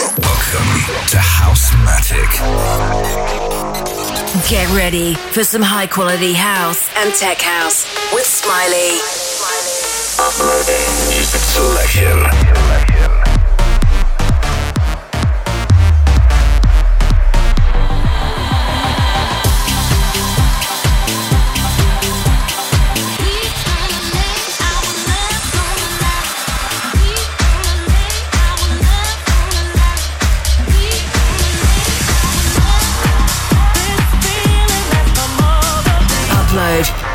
Welcome to Houzmatik. Get ready for some high quality house and tech house with Smiley. Uploading music selection.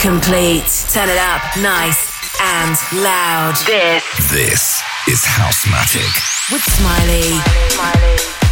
Complete. Turn it up nice and loud. This This is Houzmatik. with Smiley. Yeah,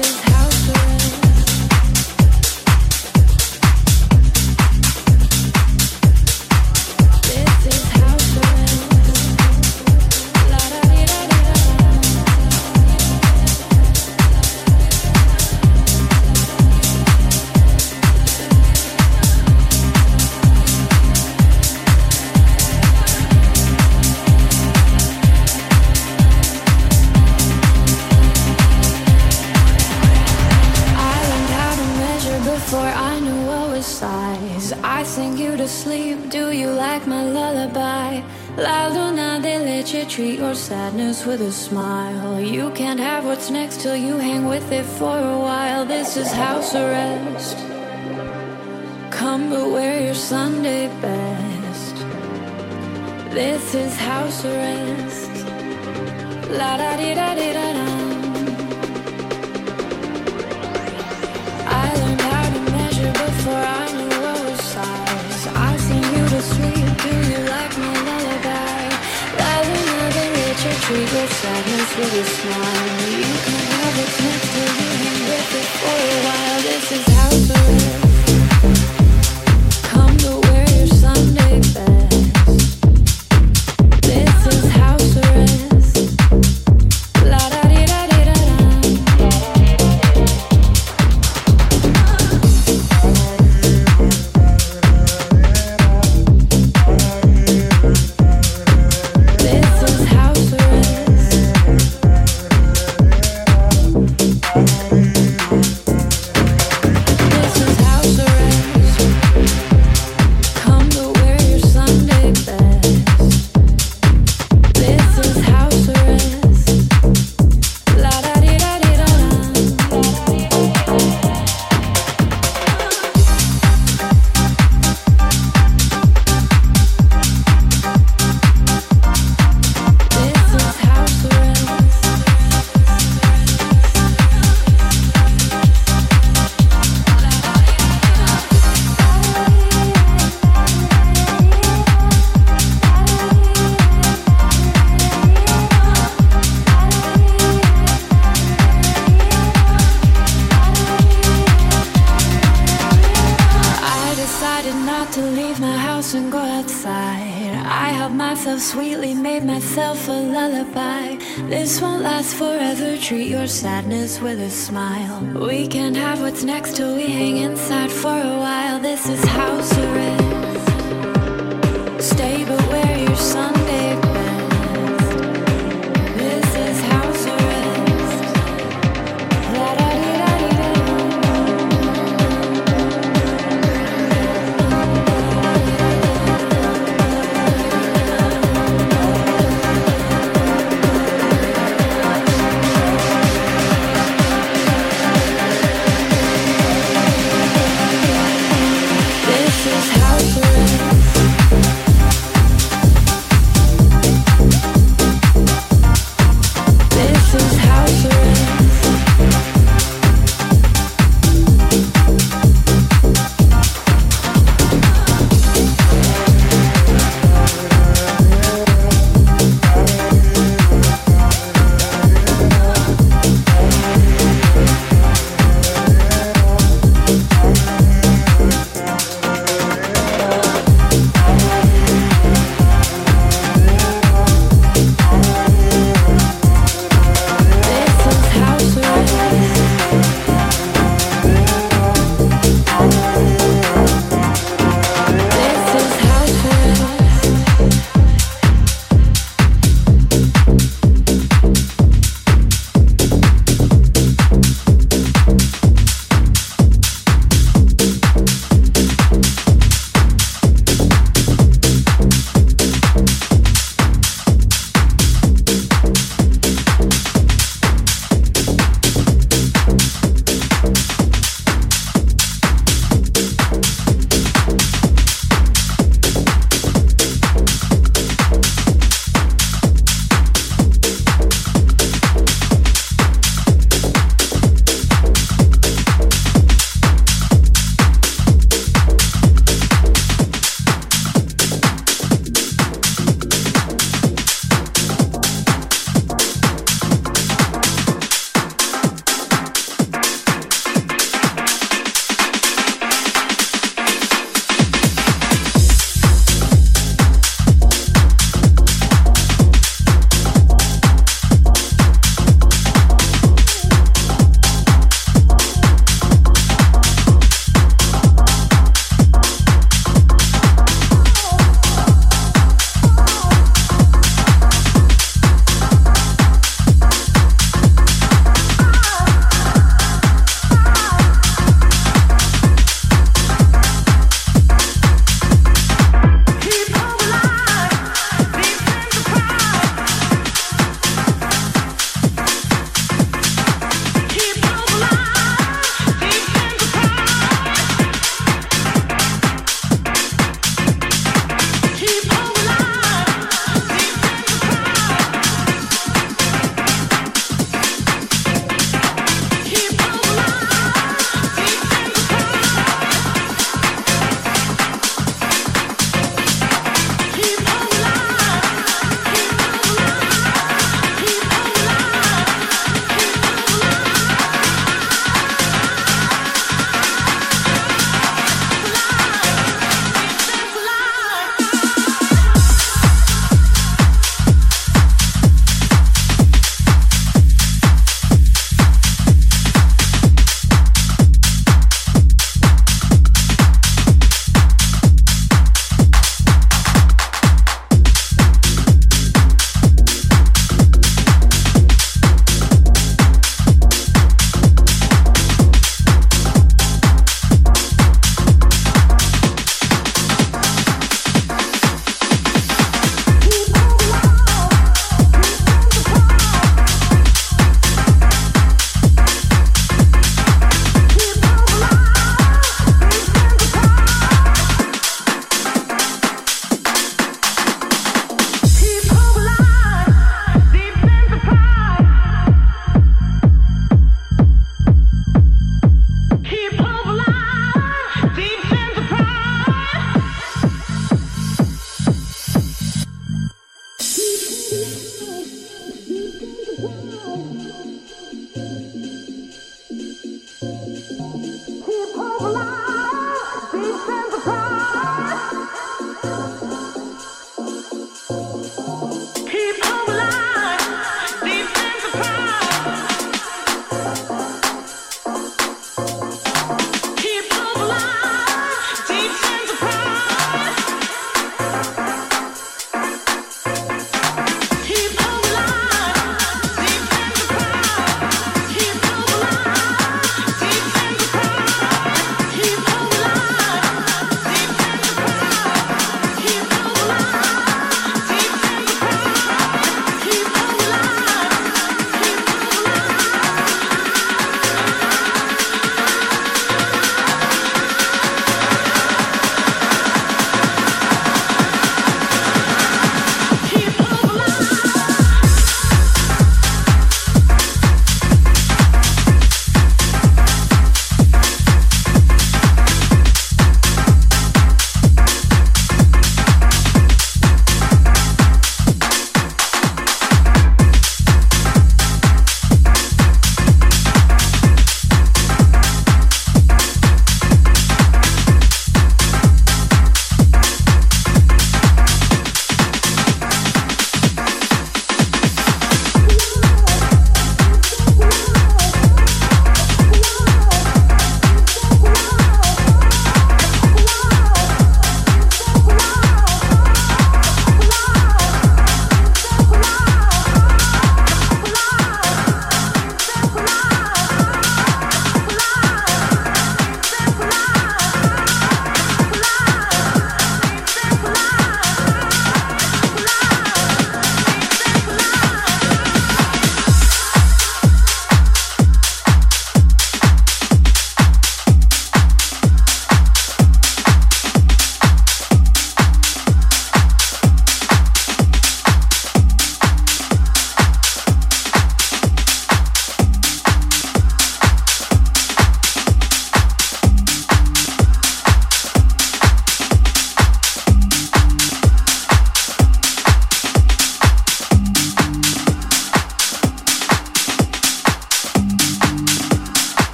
is this is house arrest. Come but wear your Sunday best. This is house arrest. La da di da di da da. I learned how to measure before I knew what was size. I seen you to sleep. Do you like my lullaby? Treat your sadness with a smile. You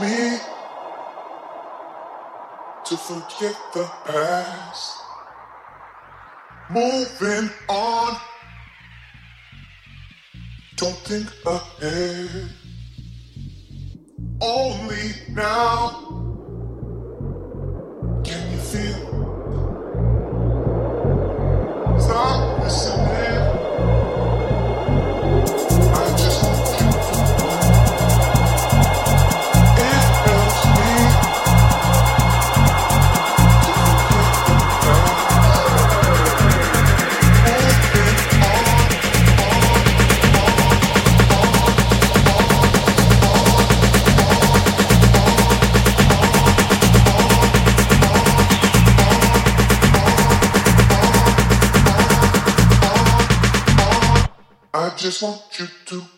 me to forget the past. Moving on, don't think ahead. Only now can you feel. Stop listening. Just want you to.